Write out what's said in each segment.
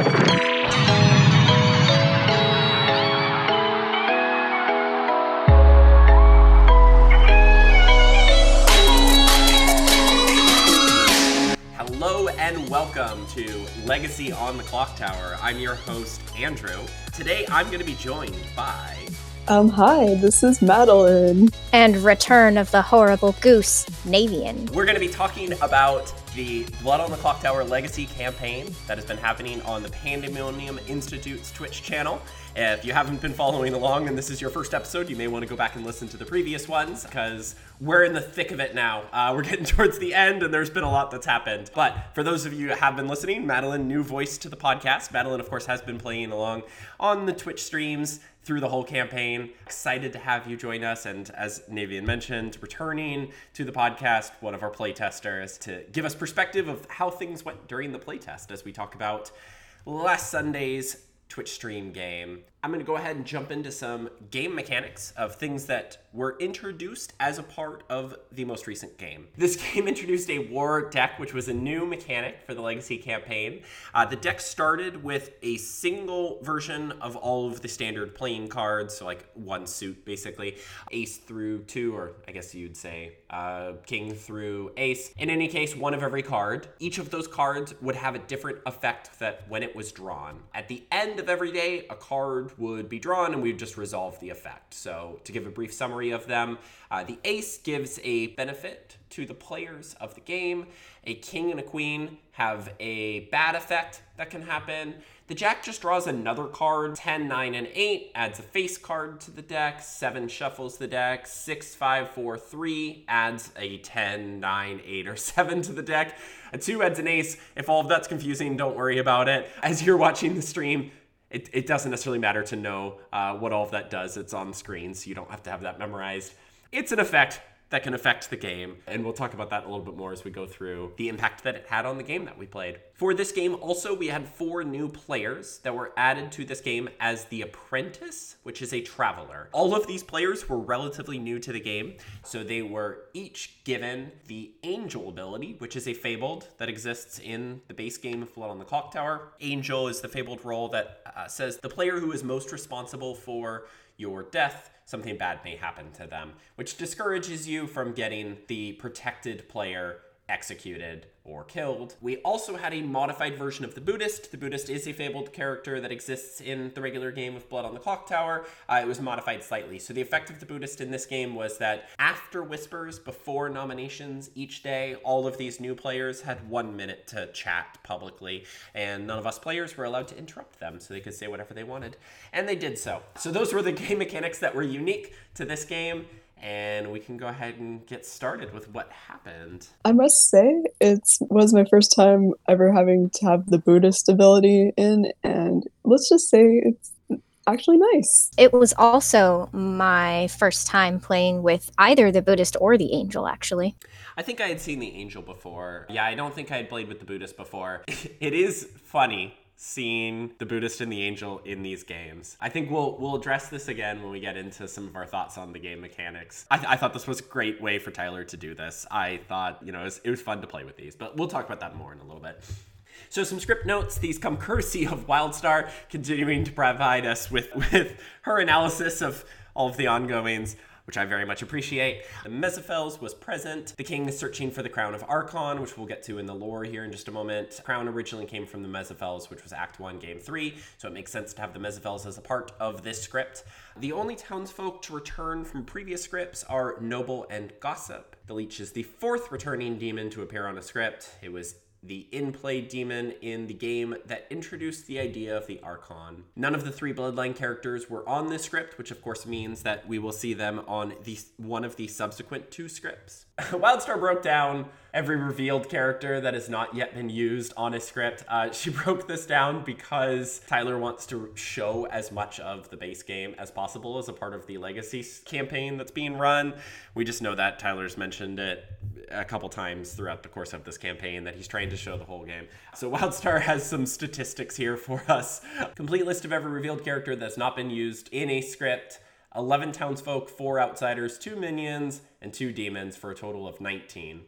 Hello and welcome to Legacy on the Clock Tower. I'm your host, Andrew. Today I'm going to be joined by. Um, hi, this is Madeline. And Return of the Horrible Goose, Navian. We're going to be talking about the Blood on the Clock Tower Legacy campaign that has been happening on the Pandemonium Institute's Twitch channel. If you haven't been following along and this is your first episode, you may want to go back and listen to the previous ones because we're in the thick of it now. Uh, we're getting towards the end and there's been a lot that's happened. But for those of you who have been listening, Madeline, new voice to the podcast. Madeline, of course, has been playing along on the Twitch streams through the whole campaign. Excited to have you join us. And as Navian mentioned, returning to the podcast, one of our playtesters to give us perspective of how things went during the playtest as we talk about last Sunday's Twitch stream game. I'm going to go ahead and jump into some game mechanics of things that were introduced as a part of the most recent game. This game introduced a war deck, which was a new mechanic for the Legacy campaign. Uh, the deck started with a single version of all of the standard playing cards, so like one suit basically, ace through two, or I guess you'd say uh, king through ace. In any case, one of every card. Each of those cards would have a different effect that when it was drawn. At the end of every day, a card would be drawn and we'd just resolve the effect. So, to give a brief summary of them, uh, the ace gives a benefit to the players of the game. A king and a queen have a bad effect that can happen. The jack just draws another card. 10, 9, and 8 adds a face card to the deck. 7 shuffles the deck. 6, 5, 4, 3 adds a 10, 9, 8, or 7 to the deck. A 2 adds an ace. If all of that's confusing, don't worry about it. As you're watching the stream, it, it doesn't necessarily matter to know uh, what all of that does. It's on screen, so you don't have to have that memorized. It's an effect that can affect the game. And we'll talk about that a little bit more as we go through the impact that it had on the game that we played. For this game, also, we had four new players that were added to this game as the Apprentice, which is a traveler. All of these players were relatively new to the game, so they were each given the Angel ability, which is a fabled that exists in the base game of Blood on the Clock Tower. Angel is the fabled role that uh, says the player who is most responsible for your death something bad may happen to them, which discourages you from getting the protected player executed or killed. We also had a modified version of the Buddhist. The Buddhist is a fabled character that exists in the regular game of Blood on the Clock Tower. Uh, it was modified slightly. So the effect of the Buddhist in this game was that after Whispers, before nominations each day, all of these new players had one minute to chat publicly, and none of us players were allowed to interrupt them so they could say whatever they wanted. And they did so. So those were the game mechanics that were unique to this game and we can go ahead and get started with what happened. I must say, it was my first time ever having to have the Buddhist ability in, and let's just say it's actually nice. It was also my first time playing with either the Buddhist or the Angel, actually. I think I had seen the Angel before. Yeah, I don't think I had played with the Buddhist before. it is funny seeing the Buddhist and the angel in these games. I think we'll we'll address this again when we get into some of our thoughts on the game mechanics. I, th- I thought this was a great way for Tyler to do this. I thought you know it was, it was fun to play with these, but we'll talk about that more in a little bit. So some script notes. These come courtesy of Wildstar, continuing to provide us with with her analysis of all of the ongoings which I very much appreciate. The Mezepheles was present. The king is searching for the crown of Archon, which we'll get to in the lore here in just a moment. Crown originally came from the Mezepheles, which was Act 1, Game 3, so it makes sense to have the Mezepheles as a part of this script. The only townsfolk to return from previous scripts are Noble and Gossip. The Leech is the fourth returning demon to appear on a script. It was the in play demon in the game that introduced the idea of the Archon. None of the three Bloodline characters were on this script, which of course means that we will see them on the, one of the subsequent two scripts. Wildstar broke down every revealed character that has not yet been used on a script. Uh, she broke this down because Tyler wants to show as much of the base game as possible as a part of the legacy campaign that's being run. We just know that Tyler's mentioned it a couple times throughout the course of this campaign that he's trying to show the whole game. So Wildstar has some statistics here for us. Complete list of every revealed character that's not been used in a script. 11 townsfolk, 4 outsiders, 2 minions, and 2 demons for a total of 19.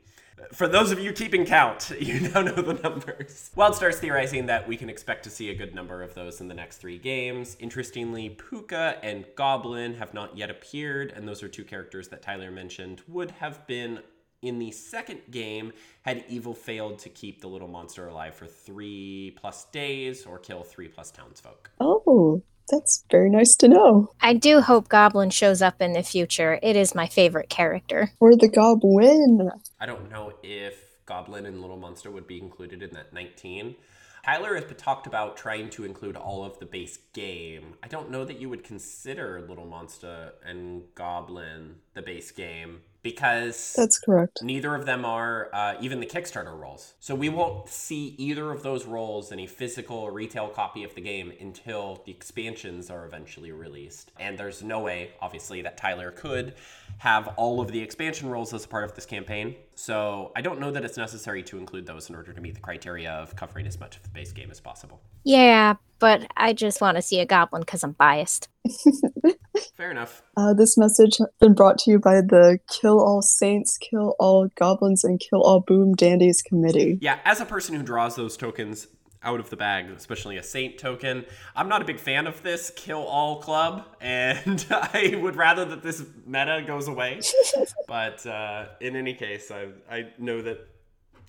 For those of you keeping count, you now know the numbers. Wildstar's theorizing that we can expect to see a good number of those in the next three games. Interestingly, Pukka and Goblin have not yet appeared, and those are two characters that Tyler mentioned would have been in the second game had Evil failed to keep the little monster alive for three plus days or kill three plus townsfolk. Oh, that's very nice to know. I do hope Goblin shows up in the future. It is my favorite character. For the Goblin. I don't know if Goblin and Little Monster would be included in that 19. Tyler has talked about trying to include all of the base game. I don't know that you would consider Little Monster and Goblin the base game because That's correct. neither of them are uh, even the Kickstarter roles. So we won't see either of those roles in a physical or retail copy of the game until the expansions are eventually released. And there's no way, obviously, that Tyler could have all of the expansion roles as a part of this campaign. So I don't know that it's necessary to include those in order to meet the criteria of covering as much of the base game as possible. Yeah, but I just want to see a goblin because I'm biased. Fair enough. Uh, this message has been brought to you by the Kill All Saints, Kill All Goblins, and Kill All Boom Dandies Committee. Yeah, as a person who draws those tokens out of the bag, especially a saint token, I'm not a big fan of this kill all club, and I would rather that this meta goes away. but uh, in any case, I, I know that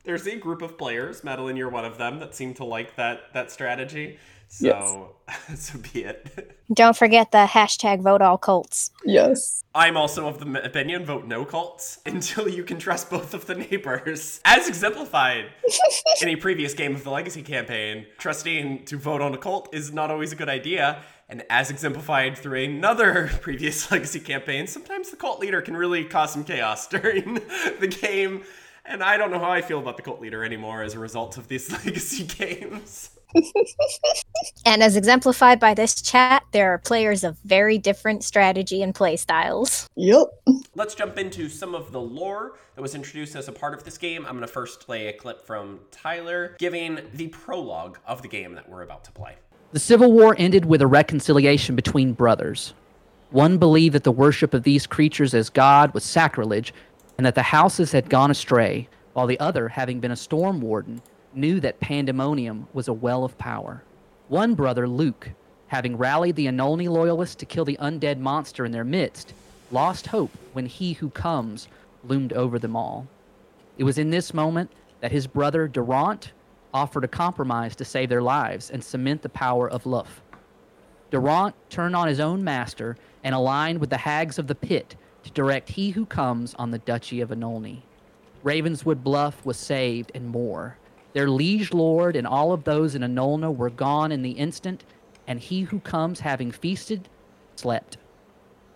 there's a group of players, Madeline, you're one of them, that seem to like that that strategy. So, so be it. Don't forget the hashtag vote all cults. Yes. I'm also of the opinion vote no cults until you can trust both of the neighbors. As exemplified in a previous game of the Legacy campaign, trusting to vote on a cult is not always a good idea. And as exemplified through another previous Legacy campaign, sometimes the cult leader can really cause some chaos during the game. And I don't know how I feel about the cult leader anymore as a result of these Legacy games. And as exemplified by this chat, there are players of very different strategy and play styles. Yep. Let's jump into some of the lore that was introduced as a part of this game. I'm going to first play a clip from Tyler giving the prologue of the game that we're about to play. The Civil War ended with a reconciliation between brothers. One believed that the worship of these creatures as God was sacrilege and that the houses had gone astray, while the other, having been a storm warden, knew that pandemonium was a well of power. One brother, Luke, having rallied the Anolni loyalists to kill the undead monster in their midst, lost hope when he who comes loomed over them all. It was in this moment that his brother Durant offered a compromise to save their lives and cement the power of Luff. Durant turned on his own master and aligned with the hags of the pit to direct he who comes on the Duchy of Anolni. Ravenswood Bluff was saved and more. Their liege lord and all of those in Anolna were gone in the instant, and he who comes having feasted slept.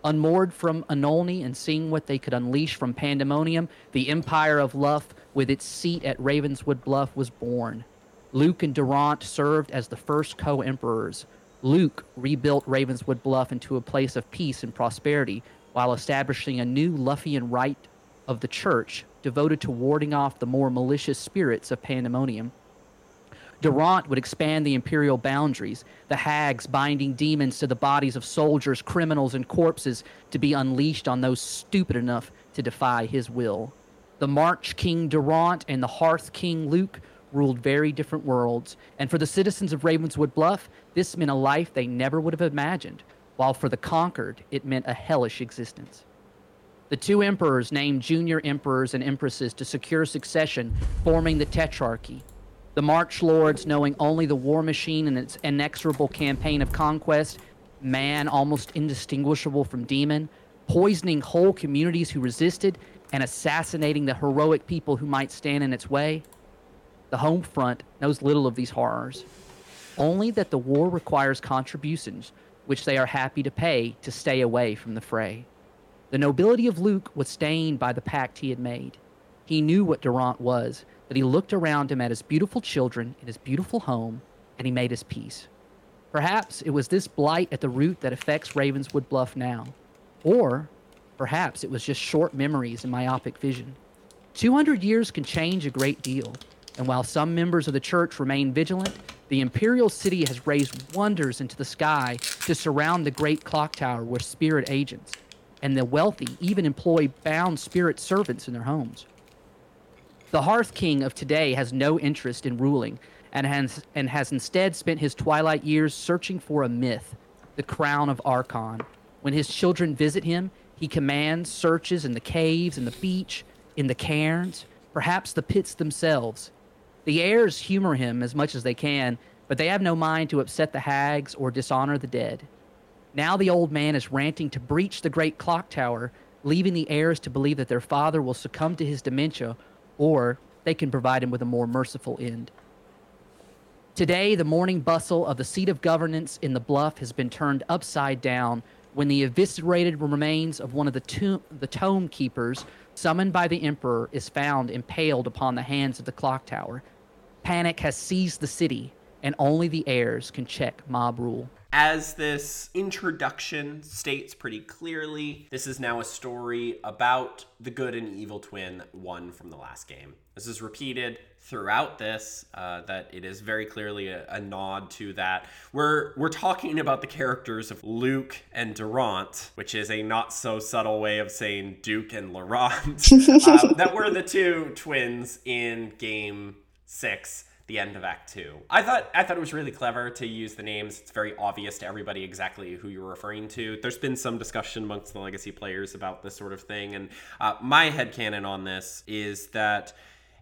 Unmoored from Anolni and seeing what they could unleash from Pandemonium, the Empire of Luff, with its seat at Ravenswood Bluff, was born. Luke and Durant served as the first co emperors. Luke rebuilt Ravenswood Bluff into a place of peace and prosperity while establishing a new Luffian rite of the church devoted to warding off the more malicious spirits of Pandemonium. Durant would expand the imperial boundaries, the hags binding demons to the bodies of soldiers, criminals, and corpses to be unleashed on those stupid enough to defy his will. The March King Durant and the Hearth King Luke ruled very different worlds, and for the citizens of Ravenswood Bluff, this meant a life they never would have imagined, while for the conquered, it meant a hellish existence. The two emperors named junior emperors and empresses to secure succession, forming the Tetrarchy. The March Lords, knowing only the war machine and its inexorable campaign of conquest, man almost indistinguishable from demon, poisoning whole communities who resisted, and assassinating the heroic people who might stand in its way. The home front knows little of these horrors, only that the war requires contributions, which they are happy to pay to stay away from the fray. The nobility of Luke was stained by the pact he had made. He knew what Durant was, but he looked around him at his beautiful children and his beautiful home, and he made his peace. Perhaps it was this blight at the root that affects Ravenswood Bluff now. Or perhaps it was just short memories and myopic vision. 200 years can change a great deal, and while some members of the church remain vigilant, the imperial city has raised wonders into the sky to surround the great clock tower with spirit agents, and the wealthy even employ bound spirit servants in their homes. The Hearth King of today has no interest in ruling and has, and has instead spent his twilight years searching for a myth, the crown of Archon. When his children visit him, he commands searches in the caves, in the beach, in the cairns, perhaps the pits themselves. The heirs humor him as much as they can, but they have no mind to upset the hags or dishonor the dead. Now the old man is ranting to breach the great clock tower, leaving the heirs to believe that their father will succumb to his dementia, or they can provide him with a more merciful end. Today, the morning bustle of the seat of governance in the bluff has been turned upside down when the eviscerated remains of one of the, tomb, the tome keepers summoned by the emperor is found impaled upon the hands of the clock tower. Panic has seized the city, and only the heirs can check mob rule. As this introduction states pretty clearly, this is now a story about the good and evil twin one from the last game. This is repeated throughout this uh, that it is very clearly a, a, nod to that. We're we're talking about the characters of Luke and Durant, which is a not so subtle way of saying Duke and Laurent. uh, that were the two twins in game six the end of Act Two. I thought I thought it was really clever to use the names. It's very obvious to everybody exactly who you're referring to. There's been some discussion amongst the legacy players about this sort of thing, and uh, my headcanon on this is that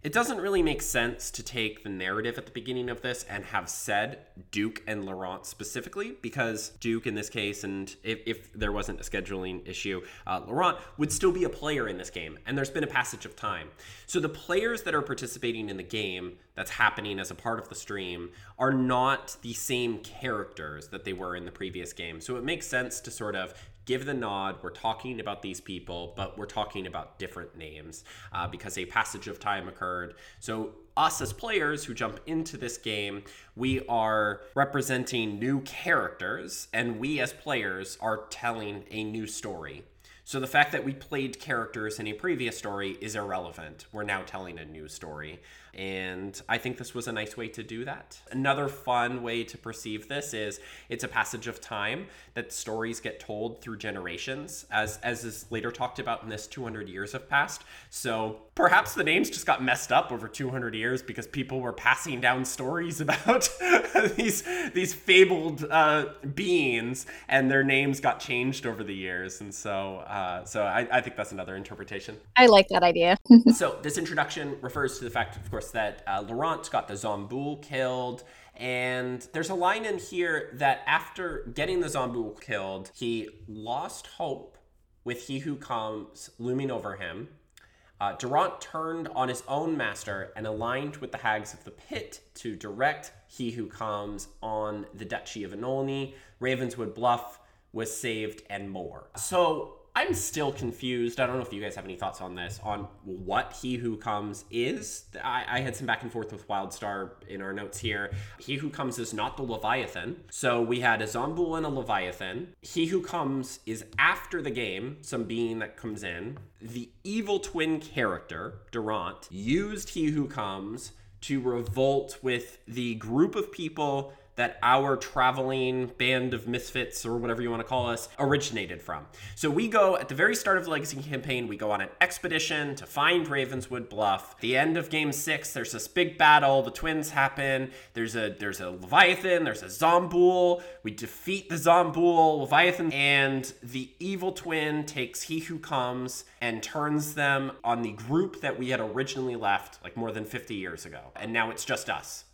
it doesn't really make sense to take the narrative at the beginning of this and have said Duke and Laurent specifically, because Duke in this case, and if, if there wasn't a scheduling issue, uh, Laurent would still be a player in this game, and there's been a passage of time. So the players that are participating in the game that's happening as a part of the stream are not the same characters that they were in the previous game. So it makes sense to sort of give the nod. We're talking about these people, but we're talking about different names uh, because a passage of time occurred. So, us as players who jump into this game, we are representing new characters, and we as players are telling a new story. So the fact that we played characters in a previous story is irrelevant. We're now telling a new story. And I think this was a nice way to do that. Another fun way to perceive this is it's a passage of time that stories get told through generations, as as is later talked about in this 200 years have passed. So perhaps the names just got messed up over 200 years because people were passing down stories about these these fabled uh, beings, and their names got changed over the years. And so uh, so I, I think that's another interpretation. I like that idea. so this introduction refers to the fact, of course course, that uh, Laurent got the Zombuul killed. And there's a line in here that after getting the Zombuul killed, he lost hope with He Who Comes looming over him. Uh, Durant turned on his own master and aligned with the Hags of the Pit to direct He Who Comes on the Duchy of Anolni. Ravenswood Bluff was saved, and more. So I'm still confused. I don't know if you guys have any thoughts on this, on what He Who Comes is. I, I, had some back and forth with Wildstar in our notes here. He Who Comes is not the Leviathan. So we had a Zombuul and a Leviathan. He Who Comes is after the game, some being that comes in. The evil twin character, Durant, used He Who Comes to revolt with the group of people that our traveling band of misfits or whatever you want to call us originated from. So we go at the very start of the Legacy campaign, we go on an expedition to find Ravenswood Bluff. the end of game six, there's this big battle. The twins happen. There's a there's a Leviathan. There's a Zombuul. We defeat the Zombuul, Leviathan, and the evil twin takes He Who Comes and turns them on the group that we had originally left like more than 50 years ago. And now it's just us.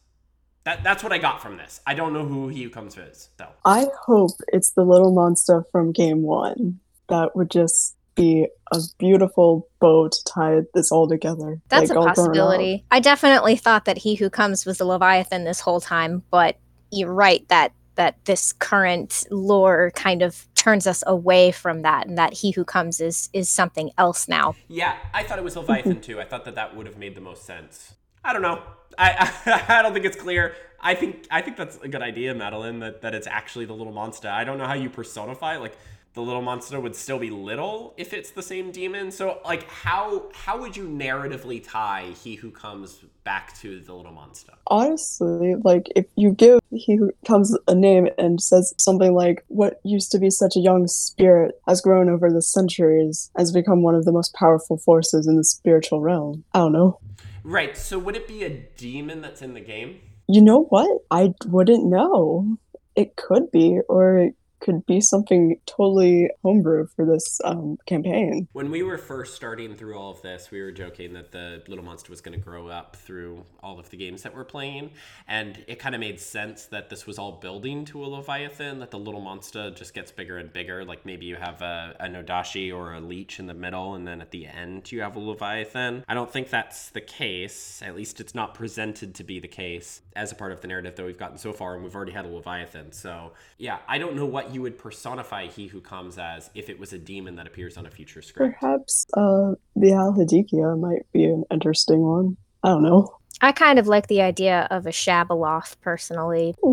That that's what I got from this. I don't know who he who comes is though. I hope it's the little monster from game one. That would just be a beautiful bow to tie this all together. That's like, a possibility. I definitely thought that he who comes was the Leviathan this whole time, but you're right that that this current lore kind of turns us away from that and that he who comes is is something else now. Yeah, I thought it was Leviathan too. I thought that that would have made the most sense. I don't know. I, I, I don't think it's clear. I think I think that's a good idea, Madeline. That that it's actually the little monster. I don't know how you personify like the little monster would still be little if it's the same demon. So like how how would you narratively tie he who comes back to the little monster? Honestly, like if you give he who comes a name and says something like what used to be such a young spirit has grown over the centuries has become one of the most powerful forces in the spiritual realm. I don't know. Right. So would it be a demon that's in the game? You know what? I wouldn't know. It could be, or could be something totally homebrew for this um, campaign. When we were first starting through all of this, we were joking that the little monster was going to grow up through all of the games that we're playing, and it kind of made sense that this was all building to a leviathan. That the little monster just gets bigger and bigger. Like maybe you have a, a No Dashii or a leech in the middle, and then at the end you have a leviathan. I don't think that's the case. At least it's not presented to be the case as a part of the narrative that we've gotten so far, and we've already had a leviathan. So yeah, I don't know what you would personify he who comes as if it was a demon that appears on a future script. Perhaps uh, the Al-Hadikhia might be an interesting one. I don't know. I kind of like the idea of a Shabaloth personally.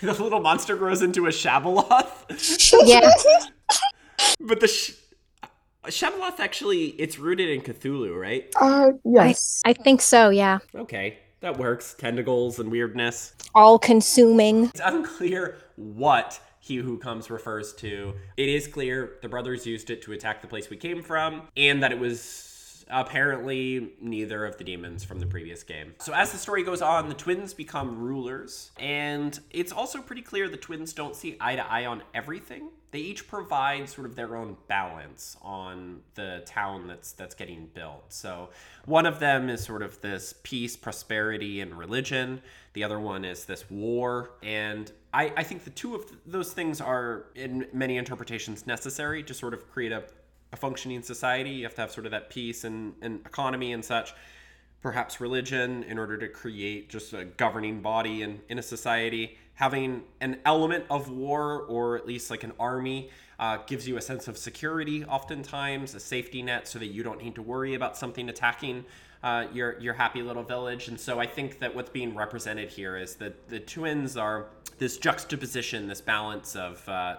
The little monster grows into a Shabaloth. Yeah. but the sh- Shabaloth actually, it's rooted in Cthulhu, right? Uh, yes. I think so, yeah. Okay, that works. Tentacles and weirdness. All consuming. It's unclear what he who comes refers to. It is clear the brothers used it to attack the place we came from, and that it was apparently neither of the demons from the previous game. So as the story goes on, the twins become rulers, and it's also pretty clear the twins don't see eye to eye on everything. They each provide sort of their own balance on the town that's that's getting built. So one of them is sort of this peace, prosperity, and religion. The other one is this war, and I, I think the two of those things are in many interpretations necessary to sort of create a a functioning society. You have to have sort of that peace and, and economy and such. Perhaps religion in order to create just a governing body in, in a society. Having an element of war or at least like an army uh, gives you a sense of security, oftentimes, a safety net so that you don't need to worry about something attacking uh, your, your happy little village. And so I think that what's being represented here is that the twins are this juxtaposition, this balance of uh,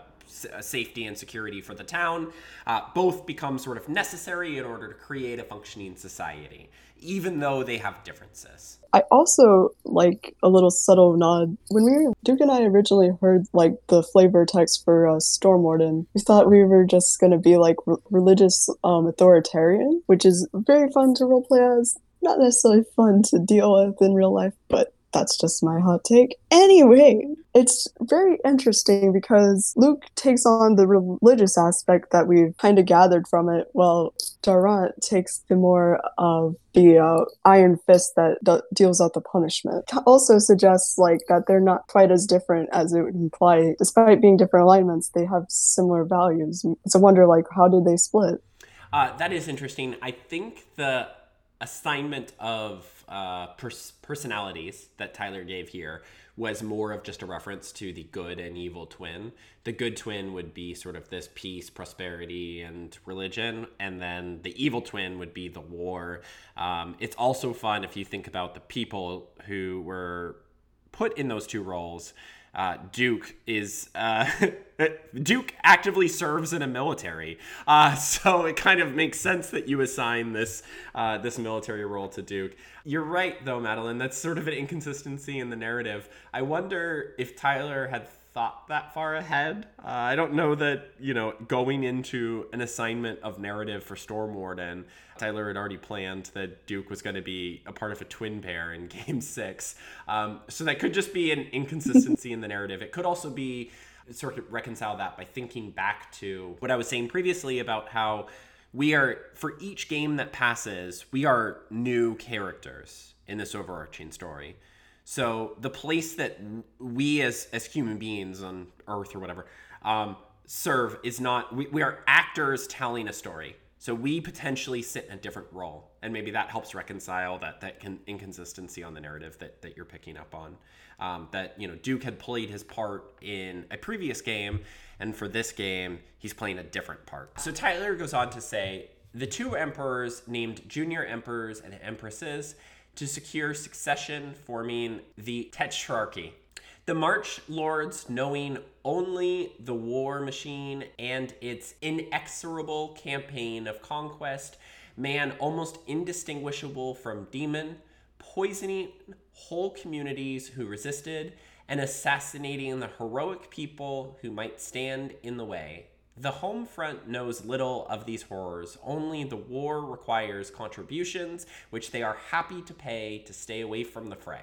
uh, safety and security for the town, uh, both become sort of necessary in order to create a functioning society, even though they have differences. I also like a little subtle nod. When we were, Duke and I originally heard like the flavor text for uh, Stormwarden, we thought we were just going to be like r- religious um, authoritarian, which is very fun to roleplay as. Not necessarily fun to deal with in real life, but that's just my hot take. Anyway, it's very interesting because Luke takes on the religious aspect that we've kind of gathered from it, while Durant takes the more of the uh, iron fist that d- deals out the punishment. Also suggests like that they're not quite as different as it would imply. Despite being different alignments, they have similar values. It's a wonder like how did they split? Uh, that is interesting. I think the assignment of uh, pers- personalities that Tyler gave here was more of just a reference to the good and evil twin. The good twin would be sort of this peace, prosperity, and religion, and then the evil twin would be the war. Um, it's also fun if you think about the people who were put in those two roles uh, Duke is uh, Duke actively serves in a military, uh, so it kind of makes sense that you assign this uh, this military role to Duke. You're right, though, Madeline. That's sort of an inconsistency in the narrative. I wonder if Tyler had thought that far ahead. Uh, I don't know that, you know, going into an assignment of narrative for Stormwarden, Tyler had already planned that Duke was going to be a part of a twin pair in game six. Um, so that could just be an inconsistency in the narrative. It could also be sort of reconcile that by thinking back to what I was saying previously about how we are, for each game that passes, we are new characters in this overarching story. So the place that we as as human beings on Earth or whatever um, serve is not we, we are actors telling a story. So we potentially sit in a different role, and maybe that helps reconcile that that can, inconsistency on the narrative that that you're picking up on. Um, that you know Duke had played his part in a previous game, and for this game he's playing a different part. So Tyler goes on to say the two emperors named junior emperors and empresses to secure succession, forming the Tetrarchy. The March Lords, knowing only the war machine and its inexorable campaign of conquest, man almost indistinguishable from demon, poisoning whole communities who resisted, and assassinating the heroic people who might stand in the way. The home front knows little of these horrors, only the war requires contributions, which they are happy to pay to stay away from the fray.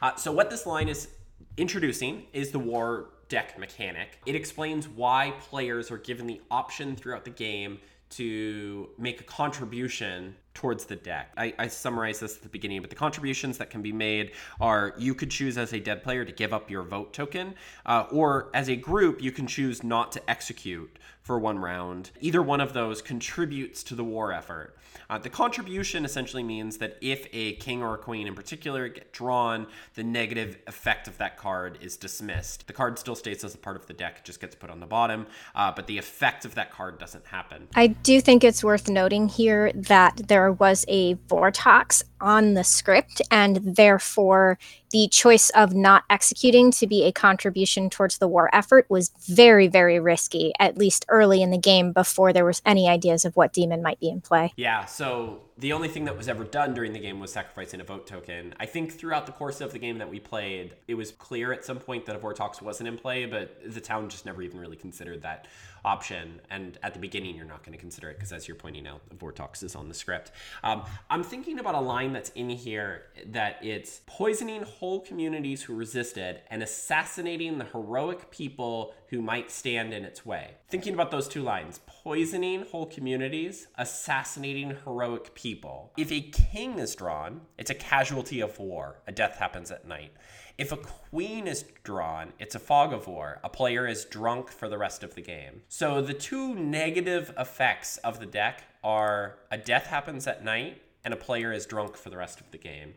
Uh, so, what this line is introducing is the war deck mechanic. It explains why players are given the option throughout the game to make a contribution towards the deck. I, I this at the beginning, but the contributions that can be made are you could choose as a dead player to give up your vote token, uh, or as a group, you can choose not to execute for one round. Either one of those contributes to the war effort. Uh, the contribution essentially means that if a king or a queen in particular get drawn, the negative effect of that card is dismissed. The card still stays as a part of the deck, it just gets put on the bottom, uh, but the effect of that card doesn't happen. I do think it's worth noting here that there was a Vortox on the script, and therefore the choice of not executing to be a contribution towards the war effort was very, very risky, at least early in the game before there was any ideas of what demon might be in play. Yeah, so the only thing that was ever done during the game was sacrificing a vote token. I think throughout the course of the game that we played, it was clear at some point that a Vortox wasn't in play, but the town just never even really considered that option. And at the beginning, you're not going to consider it because, as you're pointing out, the Vortox is on the script. Um, I'm thinking about a line that's in here that it's poisoning whole communities who resisted and assassinating the heroic people who might stand in its way. Thinking about those two lines poisoning whole communities, assassinating heroic people. If a king is drawn, it's a casualty of war. A death happens at night. If a queen is drawn, it's a fog of war. A player is drunk for the rest of the game. So the two negative effects of the deck are a death happens at night and a player is drunk for the rest of the game.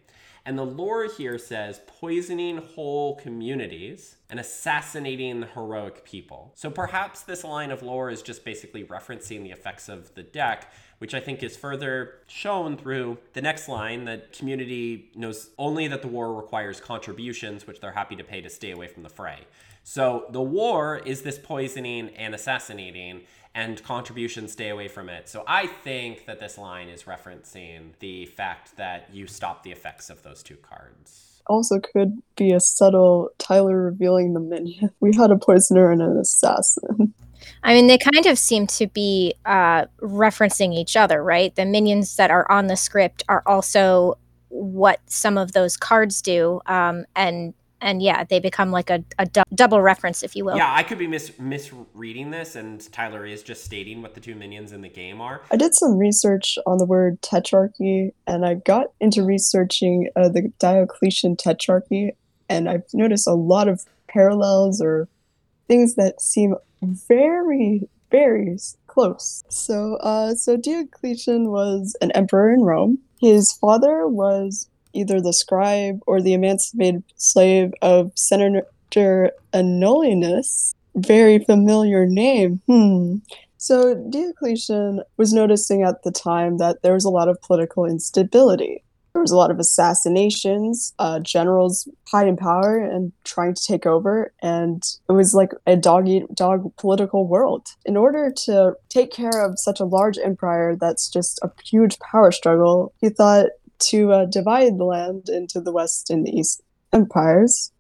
And the lore here says poisoning whole communities and assassinating the heroic people. So perhaps this line of lore is just basically referencing the effects of the deck, which I think is further shown through the next line that community knows only that the war requires contributions, which they're happy to pay to stay away from the fray. So the war is this poisoning and assassinating, and contributions stay away from it. So I think that this line is referencing the fact that you stop the effects of those two cards. Also, could be a subtle Tyler revealing the minion. We had a poisoner and an assassin. I mean, they kind of seem to be uh, referencing each other, right? The minions that are on the script are also what some of those cards do, um, and and yeah, they become like a, a du- double reference, if you will. Yeah, I could be mis- misreading this, and Tyler is just stating what the two minions in the game are. I did some research on the word tetrarchy, and I got into researching uh, the Diocletian tetrarchy, and I've noticed a lot of parallels or things that seem very, very close. So, uh, so Diocletian was an emperor in Rome. His father was either the scribe or the emancipated slave of Senator Anullinus. Very familiar name. Hmm. So Diocletian was noticing at the time that there was a lot of political instability. There was a lot of assassinations, uh, generals high in power and trying to take over, and it was like a dog eat dog political world. In order to take care of such a large empire that's just a huge power struggle, he thought to uh, divide the land into the West and the East empires,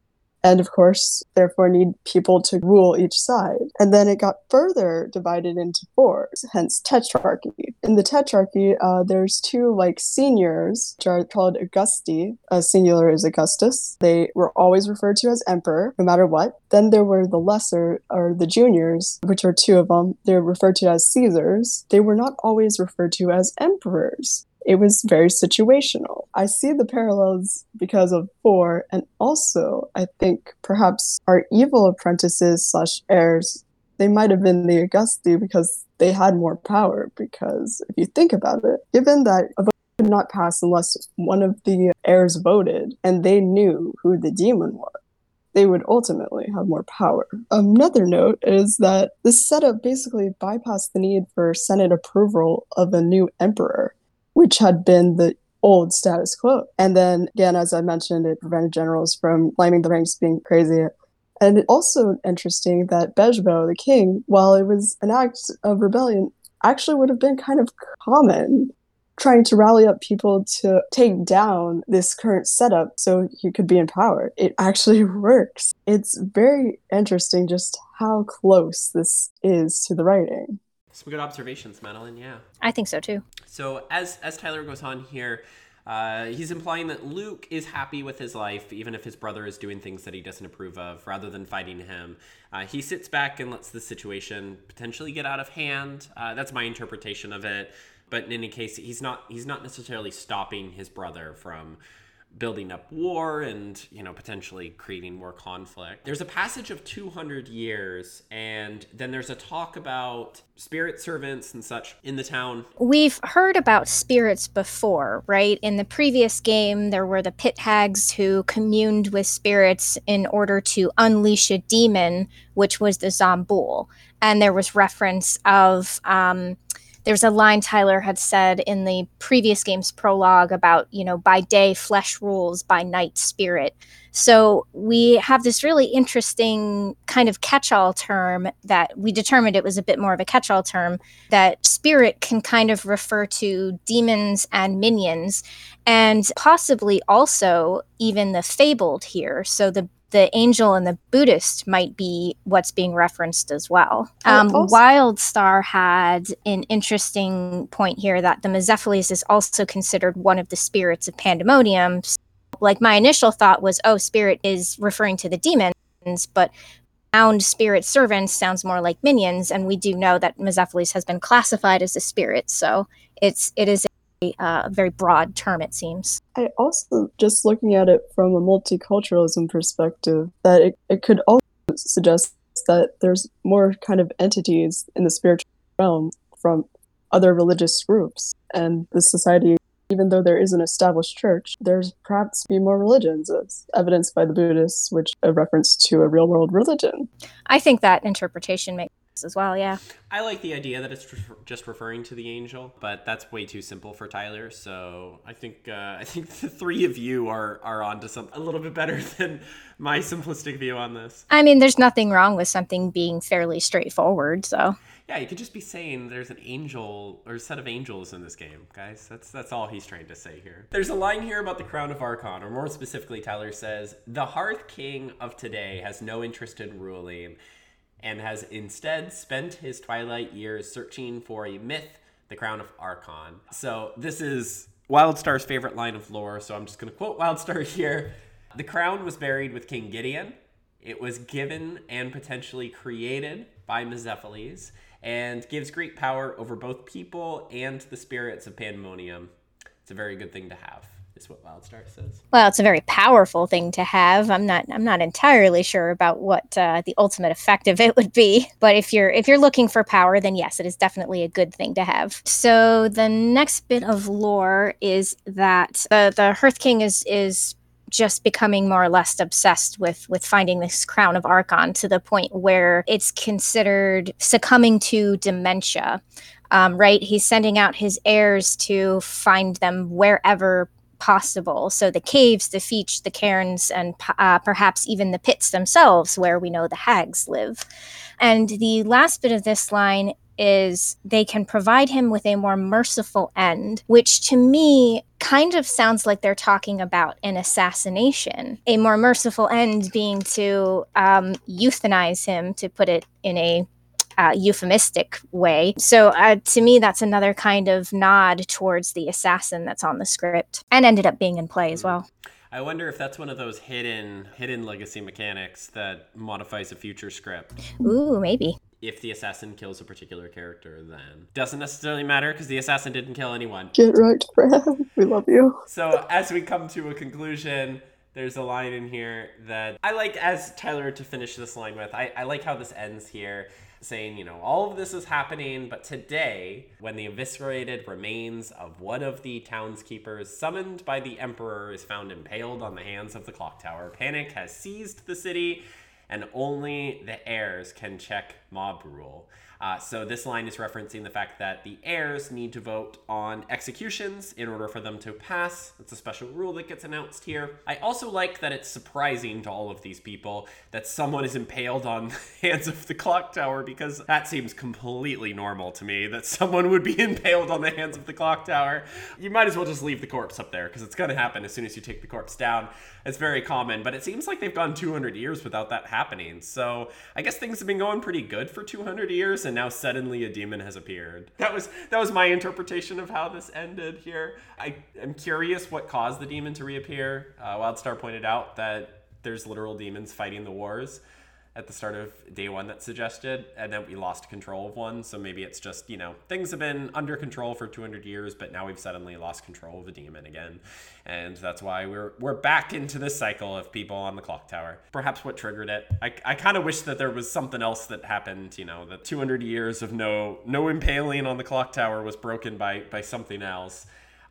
and of course, therefore, need people to rule each side. And then it got further divided into fours, hence tetrarchy. In the tetrarchy, uh, there's two like seniors, which are called Augusti. A singular is Augustus. They were always referred to as emperor, no matter what. Then there were the lesser, or the juniors, which are two of them. They're referred to as Caesars. They were not always referred to as emperors it was very situational. I see the parallels because of four, and also I think perhaps our evil apprentices slash heirs, they might have been the Augusti because they had more power. Because if you think about it, given that a vote could not pass unless one of the heirs voted, and they knew who the demon was, they would ultimately have more power. Another note is that this setup basically bypassed the need for Senate approval of a new emperor which had been the old status quo. And then again, as I mentioned, it prevented generals from climbing the ranks being crazy. And it also interesting that Bejbo, the king, while it was an act of rebellion, actually would have been kind of common trying to rally up people to take down this current setup so he could be in power. It actually works. It's very interesting just how close this is to the writing. Some good observations, Madeline. Yeah. I think so too. So as as Tyler goes on here, uh, he's implying that Luke is happy with his life, even if his brother is doing things that he doesn't approve of, rather than fighting him. Uh, he sits back and lets the situation potentially get out of hand. Uh, that's my interpretation of it. But in any case, he's not he's not necessarily stopping his brother from building up war and you know potentially creating more conflict. There's a passage of 200 years and then there's a talk about spirit servants and such in the town. We've heard about spirits before right? In the previous game there were the pit hags who communed with spirits in order to unleash a demon which was the zombuul and there was reference of um, there's a line Tyler had said in the previous game's prologue about, you know, by day flesh rules, by night spirit. So we have this really interesting kind of catch all term that we determined it was a bit more of a catch all term that spirit can kind of refer to demons and minions and possibly also even the fabled here. So the the angel and the Buddhist might be what's being referenced as well. Oh, um, Wildstar had an interesting point here that the Mezepheles is also considered one of the spirits of pandemonium. Like my initial thought was, oh, spirit is referring to the demons, but bound spirit servants sounds more like minions, and we do know that Mezepheles has been classified as a spirit, so it's it is uh, a very broad term, it seems. I also, just looking at it from a multiculturalism perspective, that it, it could also suggest that there's more kind of entities in the spiritual realm from other religious groups. And the society, even though there is an established church, there's perhaps be more religions, as evidenced by the Buddhists, which a reference to a real world religion. I think that interpretation makes as well. Yeah. I like the idea that it's just referring to the angel, but that's way too simple for Tyler. So I think uh, I think the three of you are are onto something a little bit better than my simplistic view on this. I mean, there's nothing wrong with something being fairly straightforward. So. Yeah, you could just be saying there's an angel or a set of angels in this game, guys. That's that's all he's trying to say here. There's a line here about the crown of Archon, or more specifically, Tyler says, "The Hearth King of today has no interest in ruling." And has instead spent his twilight years searching for a myth, the crown of Archon. So this is Wildstar's favorite line of lore, so I'm just going to quote Wildstar here. The crown was buried with King Gideon. It was given and potentially created by Mezepheles and gives great power over both people and the spirits of Pandemonium. It's a very good thing to have is what Wildstar says. Well, it's a very powerful thing to have. I'm not I'm not entirely sure about what uh, the ultimate effect of it would be, but if you're if you're looking for power, then yes, it is definitely a good thing to have. So the next bit of lore is that the the Hearth King is is just becoming more or less obsessed with with finding this crown of Archon to the point where it's considered succumbing to dementia. Um, right, he's sending out his heirs to find them wherever possible. So the caves, the feach, the cairns, and uh, perhaps even the pits themselves, where we know the hags live. And the last bit of this line is they can provide him with a more merciful end, which to me kind of sounds like they're talking about an assassination. A more merciful end being to um, euthanize him, to put it in a uh, euphemistic way. So uh, to me, that's another kind of nod towards the assassin that's on the script and ended up being in play as well. I wonder if that's one of those hidden hidden legacy mechanics that modifies a future script. Ooh, maybe. If the assassin kills a particular character, then doesn't necessarily matter because the assassin didn't kill anyone. Get right, Brad. We love you. So as we come to a conclusion, there's a line in here that I like as Tyler to finish this line with. I, I like how this ends here saying, you know, all of this is happening, but today, when the eviscerated remains of one of the townskeepers summoned by the Emperor is found impaled on the hands of the clock tower, panic has seized the city, and only the heirs can check mob rule. Uh, so this line is referencing the fact that the heirs need to vote on executions in order for them to pass. It's a special rule that gets announced here. I also like that it's surprising to all of these people that someone is impaled on the hands of the clock tower because that seems completely normal to me that someone would be impaled on the hands of the clock tower. You might as well just leave the corpse up there because it's going to happen as soon as you take the corpse down. It's very common, but it seems like they've gone 200 years without that happening. So I guess things have been going pretty good for 200 years, and now suddenly a demon has appeared. That was that was my interpretation of how this ended here. I am curious what caused the demon to reappear. Uh, Wildstar pointed out that there's literal demons fighting the wars at the start of day one that suggested, and then we lost control of one. So maybe it's just, you know, things have been under control for 200 years, but now we've suddenly lost control of a demon again. And that's why we're we're back into this cycle of people on the clock tower. Perhaps what triggered it. I, I kind of wish that there was something else that happened, you know, that 200 years of no no impaling on the clock tower was broken by by something else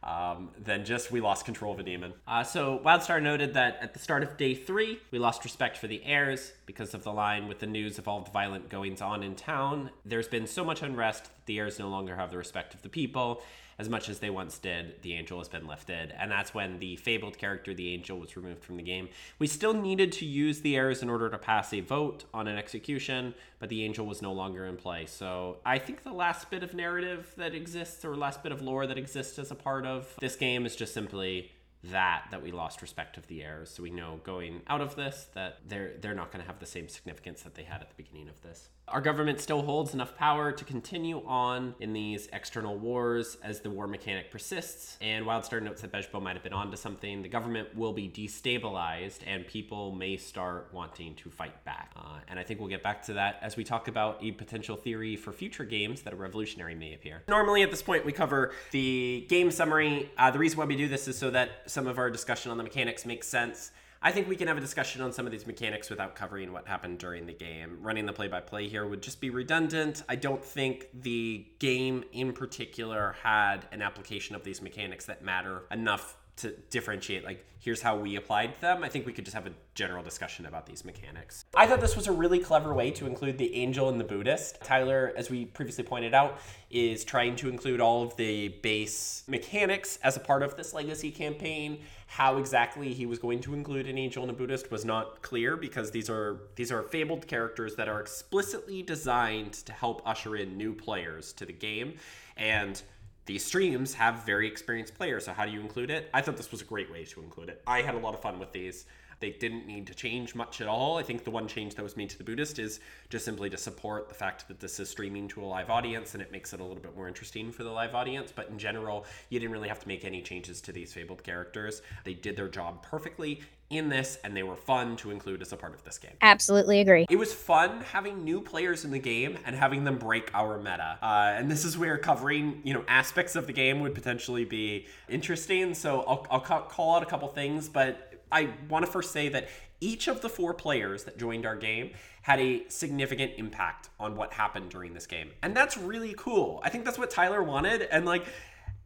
um, then just we lost control of a demon. Uh, so Wildstar noted that at the start of day three, we lost respect for the heirs because of the line with the news of all the violent goings on in town. There's been so much unrest that the heirs no longer have the respect of the people as much as they once did, the angel has been lifted. And that's when the fabled character, the angel, was removed from the game. We still needed to use the heirs in order to pass a vote on an execution, but the angel was no longer in play. So I think the last bit of narrative that exists, or last bit of lore that exists as a part of this game, is just simply that that we lost respect of the heirs. So we know going out of this that they're they're not going to have the same significance that they had at the beginning of this. Our government still holds enough power to continue on in these external wars as the war mechanic persists. And Wildstar notes that Bejbo might have been onto something. The government will be destabilized, and people may start wanting to fight back. Uh, and I think we'll get back to that as we talk about a potential theory for future games that a revolutionary may appear. Normally, at this point, we cover the game summary. Uh, the reason why we do this is so that some of our discussion on the mechanics makes sense. I think we can have a discussion on some of these mechanics without covering what happened during the game. Running the play by play here would just be redundant. I don't think the game in particular had an application of these mechanics that matter enough to differentiate like here's how we applied them i think we could just have a general discussion about these mechanics. I thought this was a really clever way to include the angel and the buddhist. Tyler as we previously pointed out is trying to include all of the base mechanics as a part of this legacy campaign. How exactly he was going to include an angel and a buddhist was not clear because these are these are fabled characters that are explicitly designed to help usher in new players to the game. And these streams have very experienced players. So how do you include it? I thought this was a great way to include it. I had a lot of fun with these. They didn't need to change much at all. I think the one change that was made to the Buddhist is just simply to support the fact that this is streaming to a live audience and it makes it a little bit more interesting for the live audience. But in general, you didn't really have to make any changes to these fabled characters. They did their job perfectly in this and they were fun to include as a part of this game. Absolutely agree. It was fun having new players in the game and having them break our meta. Uh, and this is where covering, you know, aspects of the game would potentially be interesting. So I'll, I'll call out a couple things, but I want to first say that each of the four players that joined our game had a significant impact on what happened during this game. And that's really cool. I think that's what Tyler wanted. And like,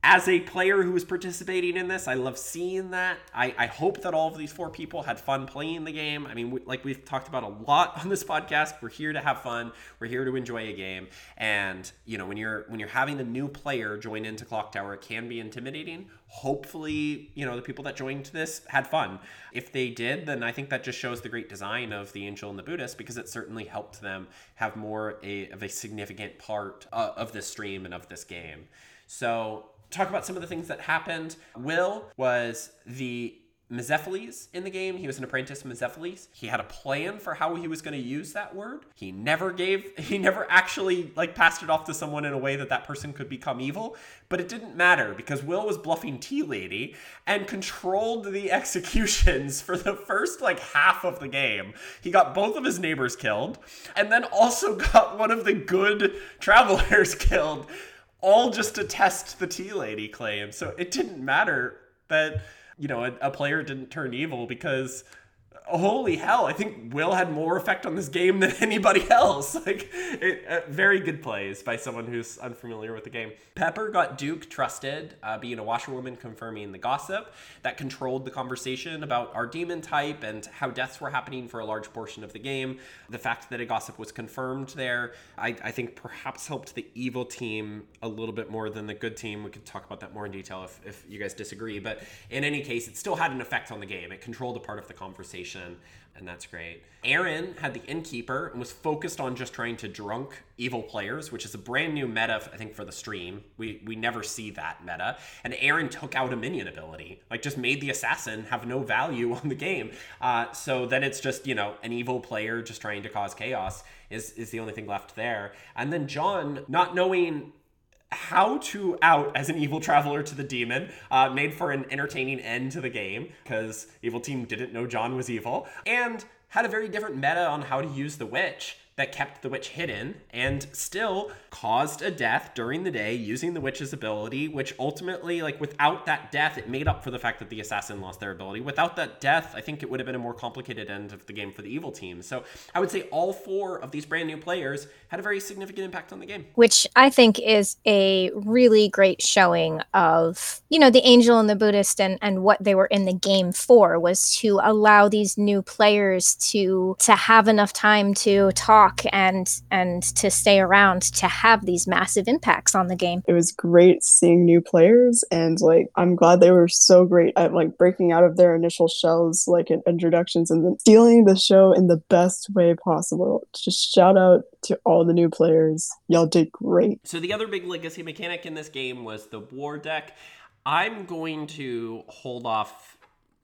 as a player who was participating in this, I love seeing that. I, I hope that all of these four people had fun playing the game. I mean, we, like we've talked about a lot on this podcast, we're here to have fun. We're here to enjoy a game. And you know, when you're when you're having a new player join into Clock Tower, it can be intimidating. Hopefully, you know, the people that joined this had fun. If they did, then I think that just shows the great design of the Angel and the Buddhist because it certainly helped them have more a, of a significant part uh, of this stream and of this game. So talk about some of the things that happened. Will was the Mezepheles in the game. He was an apprentice Mezepheles. He had a plan for how he was going to use that word. He never gave, he never actually like passed it off to someone in a way that that person could become evil. But it didn't matter because Will was bluffing Tea Lady and controlled the executions for the first like half of the game. He got both of his neighbors killed and then also got one of the good travelers killed all just to test the tea lady claim. So it didn't matter that, you know, a, a player didn't turn evil because holy hell, I think Will had more effect on this game than anybody else. Like, it, uh, very good plays by someone who's unfamiliar with the game. Pepper got Duke trusted, uh, being a washerwoman confirming the gossip that controlled the conversation about our demon type and how deaths were happening for a large portion of the game. The fact that a gossip was confirmed there, I, I think perhaps helped the evil team a little bit more than the good team. We could talk about that more in detail if, if you guys disagree. But in any case, it still had an effect on the game. It controlled a part of the conversation and that's great. Aaron had the innkeeper and was focused on just trying to drunk evil players, which is a brand new meta, I think, for the stream. We we never see that meta. And Aaron took out a minion ability, like just made the assassin have no value on the game. Uh, so then it's just you know an evil player just trying to cause chaos is is the only thing left there. And then John, not knowing how to out as an evil traveler to the demon uh, made for an entertaining end to the game because evil team didn't know john was evil and had a very different meta on how to use the witch that kept the witch hidden and still caused a death during the day using the witch's ability, which ultimately, like, without that death, it made up for the fact that the assassin lost their ability. Without that death, I think it would have been a more complicated end of the game for the evil team. So I would say all four of these brand new players had a very significant impact on the game. Which I think is a really great showing of, you know, the angel and the Buddhist and, and what they were in the game for was to allow these new players to to have enough time to talk talk and and to stay around to have these massive impacts on the game. It was great seeing new players and like I'm glad they were so great at like breaking out of their initial shells like in introductions and then stealing the show in the best way possible. Just shout out to all the new players. Y'all did great. So the other big legacy mechanic in this game was the war deck. I'm going to hold off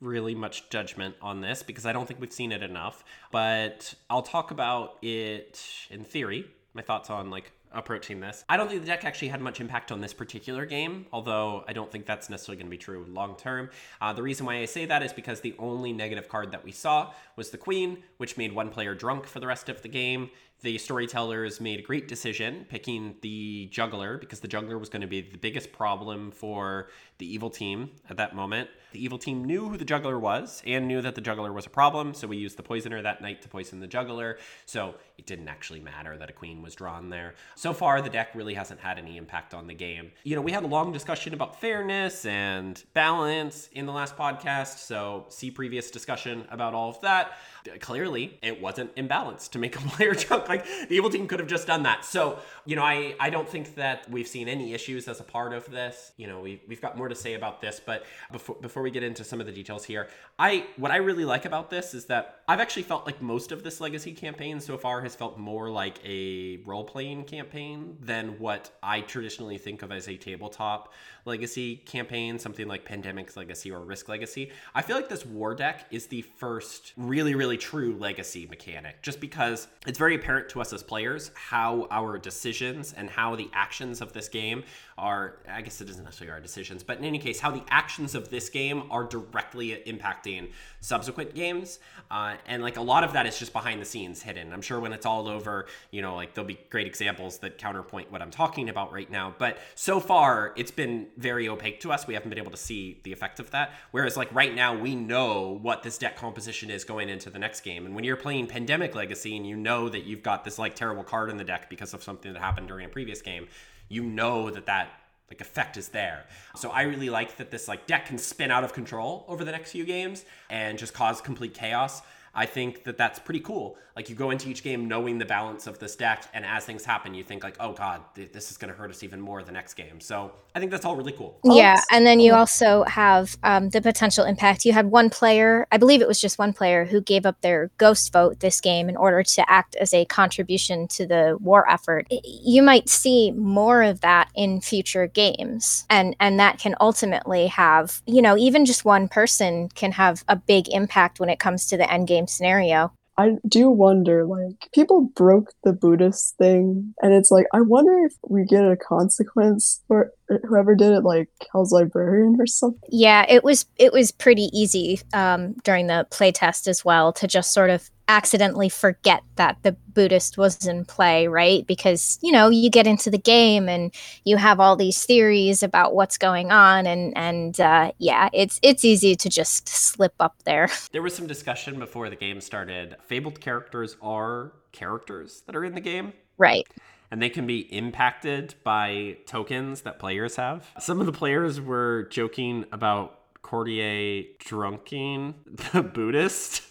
really much judgment on this because I don't think we've seen it enough. But I'll talk about it in theory, my thoughts on like approaching this. I don't think the deck actually had much impact on this particular game, although I don't think that's necessarily going to be true long term. Uh, the reason why I say that is because the only negative card that we saw was the Queen, which made one player drunk for the rest of the game the storytellers made a great decision picking the juggler because the juggler was going to be the biggest problem for the evil team at that moment. The evil team knew who the juggler was and knew that the juggler was a problem, so we used the poisoner that night to poison the juggler. So it didn't actually matter that a queen was drawn there. So far, the deck really hasn't had any impact on the game. You know, we had a long discussion about fairness and balance in the last podcast, so see previous discussion about all of that clearly it wasn't imbalanced to make a player drunk. Like the evil team could have just done that. So, you know, I, I don't think that we've seen any issues as a part of this. You know, we, we've got more to say about this, but before, before we get into some of the details here, I, what I really like about this is that I've actually felt like most of this legacy campaign so far has felt more like a role playing campaign than what I traditionally think of as a tabletop legacy campaign, something like Pandemic's Legacy or Risk Legacy. I feel like this war deck is the first really, really true legacy mechanic, just because it's very apparent to us as players how our decisions and how the actions of this game are, I guess it isn't necessarily our decisions, but in any case, how the actions of this game are directly impacting subsequent games. Uh, and like a lot of that is just behind the scenes hidden. I'm sure when it's all over, you know, like there'll be great examples that counterpoint what I'm talking about right now. But so far, it's been very opaque to us. We haven't been able to see the effect of that. Whereas, like right now, we know what this deck composition is going into the next game. And when you're playing Pandemic Legacy and you know that you've got this like terrible card in the deck because of something that happened during a previous game, you know that that like effect is there. So I really like that this like deck can spin out of control over the next few games and just cause complete chaos. I think that that's pretty cool. Like you go into each game knowing the balance of this deck, and as things happen, you think like, oh god, th- this is going to hurt us even more the next game. So I think that's all really cool. Yeah, and then you also have um, the potential impact. You had one player, I believe it was just one player, who gave up their ghost vote this game in order to act as a contribution to the war effort. You might see more of that in future games, and and that can ultimately have, you know, even just one person can have a big impact when it comes to the end game scenario. I do wonder, like, people broke the Buddhist thing, and it's like, I wonder if we get a consequence for whoever did it like Hell's Librarian or something. Yeah, it was it was pretty easy um, during the playtest as well to just sort of accidentally forget that the Buddhist was in play, right? Because you know you get into the game and you have all these theories about what's going on, and and uh, yeah, it's it's easy to just slip up there. There was some discussion before the game started. Fabled characters are characters that are in the game. Right and they can be impacted by tokens that players have. Some of the players were joking about Courtier drunking the Buddhist.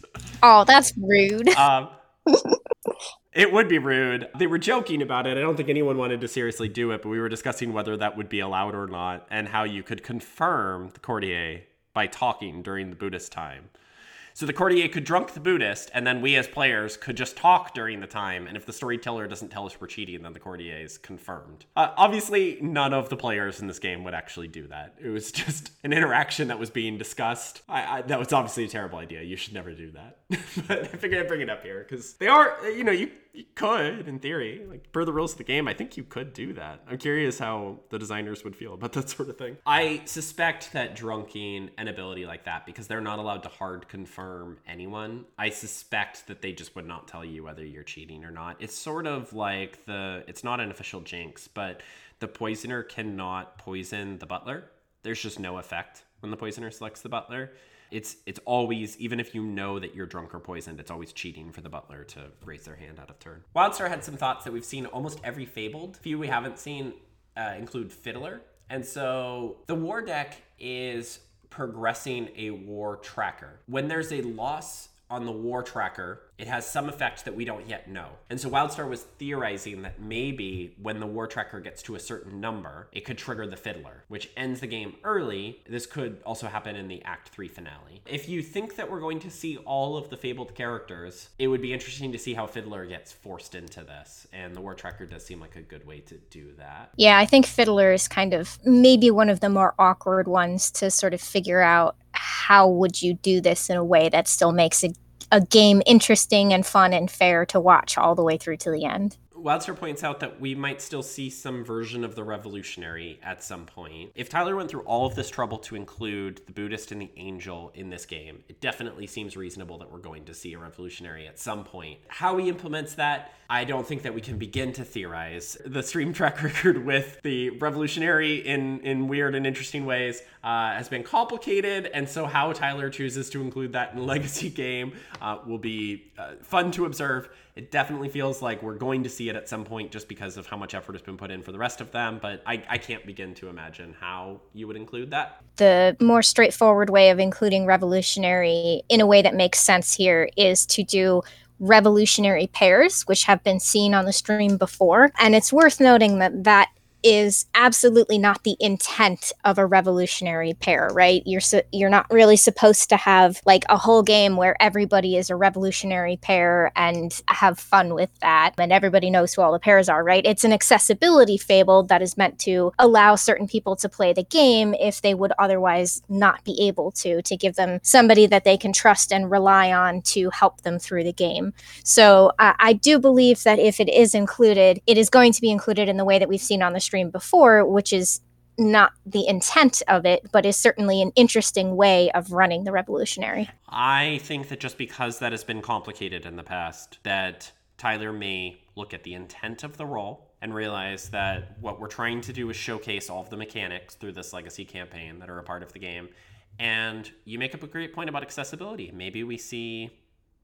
Oh, that's rude. Um, it would be rude. They were joking about it. I don't think anyone wanted to seriously do it, but we were discussing whether that would be allowed or not and how you could confirm the Courtier by talking during the Buddhist time. So the courtier could drunk the Buddhist, and then we as players could just talk during the time. And if the storyteller doesn't tell us we're cheating, then the courtier is confirmed. Uh, obviously, none of the players in this game would actually do that. It was just an interaction that was being discussed. I, I, that was obviously a terrible idea. You should never do that. but I figured I'd bring it up here because they are, you know, you you could, in theory, like per the rules of the game, I think you could do that. I'm curious how the designers would feel about that sort of thing. I suspect that drunking an ability like that, because they're not allowed to hard confirm anyone, I suspect that they just would not tell you whether you're cheating or not. It's sort of like the, it's not an official jinx, but the poisoner cannot poison the butler. There's just no effect when the poisoner selects the butler it's it's always even if you know that you're drunk or poisoned, it's always cheating for the butler to raise their hand out of turn. Wildstar had some thoughts that we've seen almost every fabled. Few we haven't seen uh, include Fiddler, and so the war deck is progressing a war tracker. When there's a loss on the war tracker, it has some effect that we don't yet know. And so Wildstar was theorizing that maybe when the war tracker gets to a certain number, it could trigger the fiddler, which ends the game early. This could also happen in the Act 3 finale. If you think that we're going to see all of the fabled characters, it would be interesting to see how Fiddler gets forced into this. And the war tracker does seem like a good way to do that. Yeah, I think Fiddler is kind of maybe one of the more awkward ones to sort of figure out how would you do this in a way that still makes a, a game interesting and fun and fair to watch all the way through to the end? Wildstar points out that we might still see some version of the revolutionary at some point. If Tyler went through all of this trouble to include the Buddhist and the angel in this game, it definitely seems reasonable that we're going to see a revolutionary at some point. How he implements that, I don't think that we can begin to theorize. The stream track record with the revolutionary in, in weird and interesting ways uh, has been complicated, and so how Tyler chooses to include that in legacy game uh, will be uh, fun to observe. It definitely feels like we're going to see it at some point just because of how much effort has been put in for the rest of them, but I, I can't begin to imagine how you would include that. The more straightforward way of including revolutionary in a way that makes sense here is to do revolutionary pairs, which have been seen on the stream before. And it's worth noting that that is absolutely not the intent of a revolutionary pair, right? You're su- you're not really supposed to have like a whole game where everybody is a revolutionary pair and have fun with that and everybody knows who all the pairs are, right? It's an accessibility fable that is meant to allow certain people to play the game if they would otherwise not be able to to give them somebody that they can trust and rely on to help them through the game. So uh, I do believe that if it is included, it is going to be included in the way that we've seen on the stream before, which is not the intent of it, but is certainly an interesting way of running the revolutionary. I think that just because that has been complicated in the past, that Tyler may look at the intent of the role and realize that what we're trying to do is showcase all of the mechanics through this legacy campaign that are a part of the game. And you make up a great point about accessibility. Maybe we see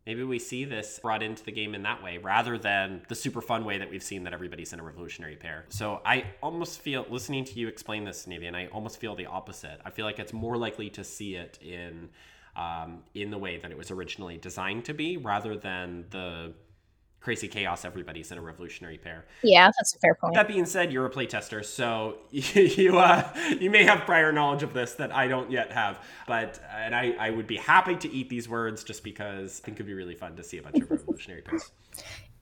Maybe we see this brought into the game in that way rather than the super fun way that we've seen that everybody's in a revolutionary pair. So I almost feel, listening to you explain this, and I almost feel the opposite. I feel like it's more likely to see it in um, in the way that it was originally designed to be rather than the crazy chaos everybody's in a revolutionary pair. Yeah that's a fair point. That being said you're a playtester so you uh, you may have prior knowledge of this that i don't yet have but and i i would be happy to eat these words just because i think it'd be really fun to see a bunch of revolutionary pairs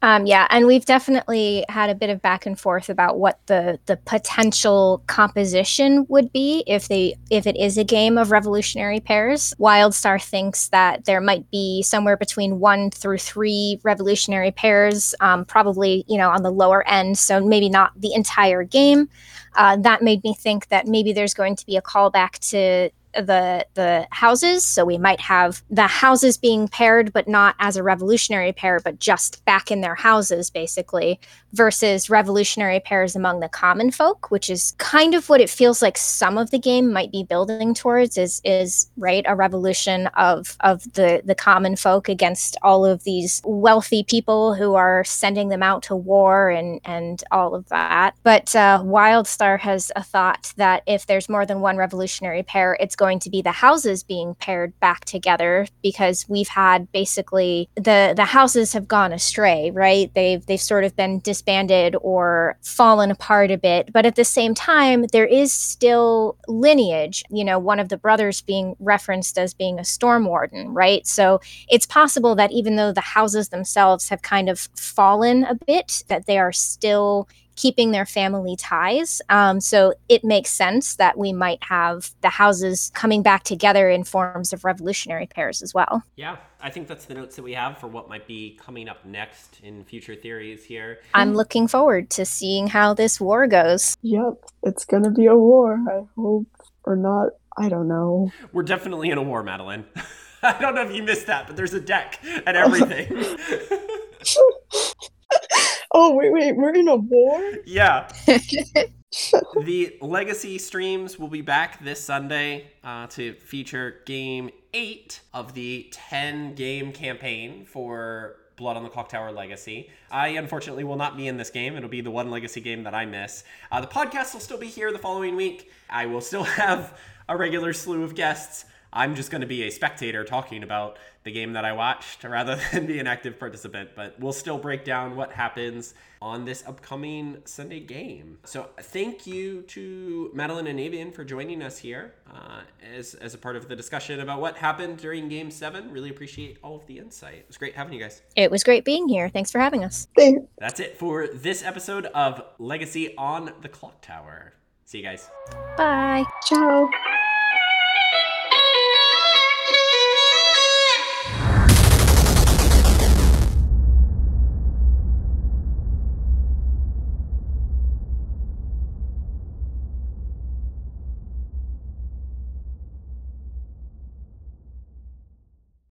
Um, yeah, and we've definitely had a bit of back and forth about what the the potential composition would be if they if it is a game of revolutionary pairs. Wildstar thinks that there might be somewhere between one through three revolutionary pairs, um, probably you know on the lower end, so maybe not the entire game. Uh, that made me think that maybe there's going to be a callback to the the houses. So we might have the houses being paired, but not as a revolutionary pair, but just back in their houses, basically, versus revolutionary pairs among the common folk, which is kind of what it feels like some of the game might be building towards. Is is right a revolution of of the the common folk against all of these wealthy people who are sending them out to war and and all of that. But uh, Wildstar has a thought that if there's more than one revolutionary pair, it's going to be the houses being paired back together because we've had basically the the houses have gone astray, right? They've they've sort of been disbanded or fallen apart a bit, but at the same time there is still lineage, you know, one of the brothers being referenced as being a storm warden, right? So it's possible that even though the houses themselves have kind of fallen a bit, that they are still keeping their family ties. Um, so it makes sense that we might have the houses coming back together in forms of revolutionary pairs as well. Yeah, I think that's the notes that we have for what might be coming up next in future theories here. I'm looking forward to seeing how this war goes. Yep, it's gonna be a war, I hope. Or not, I don't know. We're definitely in a war, Madeline. I don't know if you missed that, but there's a deck and everything. oh, wait, wait, we're in a war? yeah. the legacy streams will be back this Sunday uh, to feature game eight of the 10 game campaign for Blood on the Clocktower Legacy. I unfortunately will not be in this game. It'll be the one legacy game that I miss. Uh, the podcast will still be here the following week. I will still have a regular slew of guests. I'm just going to be a spectator talking about the game that I watched rather than be an active participant. But we'll still break down what happens on this upcoming Sunday game. So thank you to Madeline and Avian for joining us here uh, as, as a part of the discussion about what happened during Game 7. Really appreciate all of the insight. It was great having you guys. It was great being here. Thanks for having us. Thanks. That's it for this episode of Legacy on the Clock Tower. See you guys. Bye. Ciao.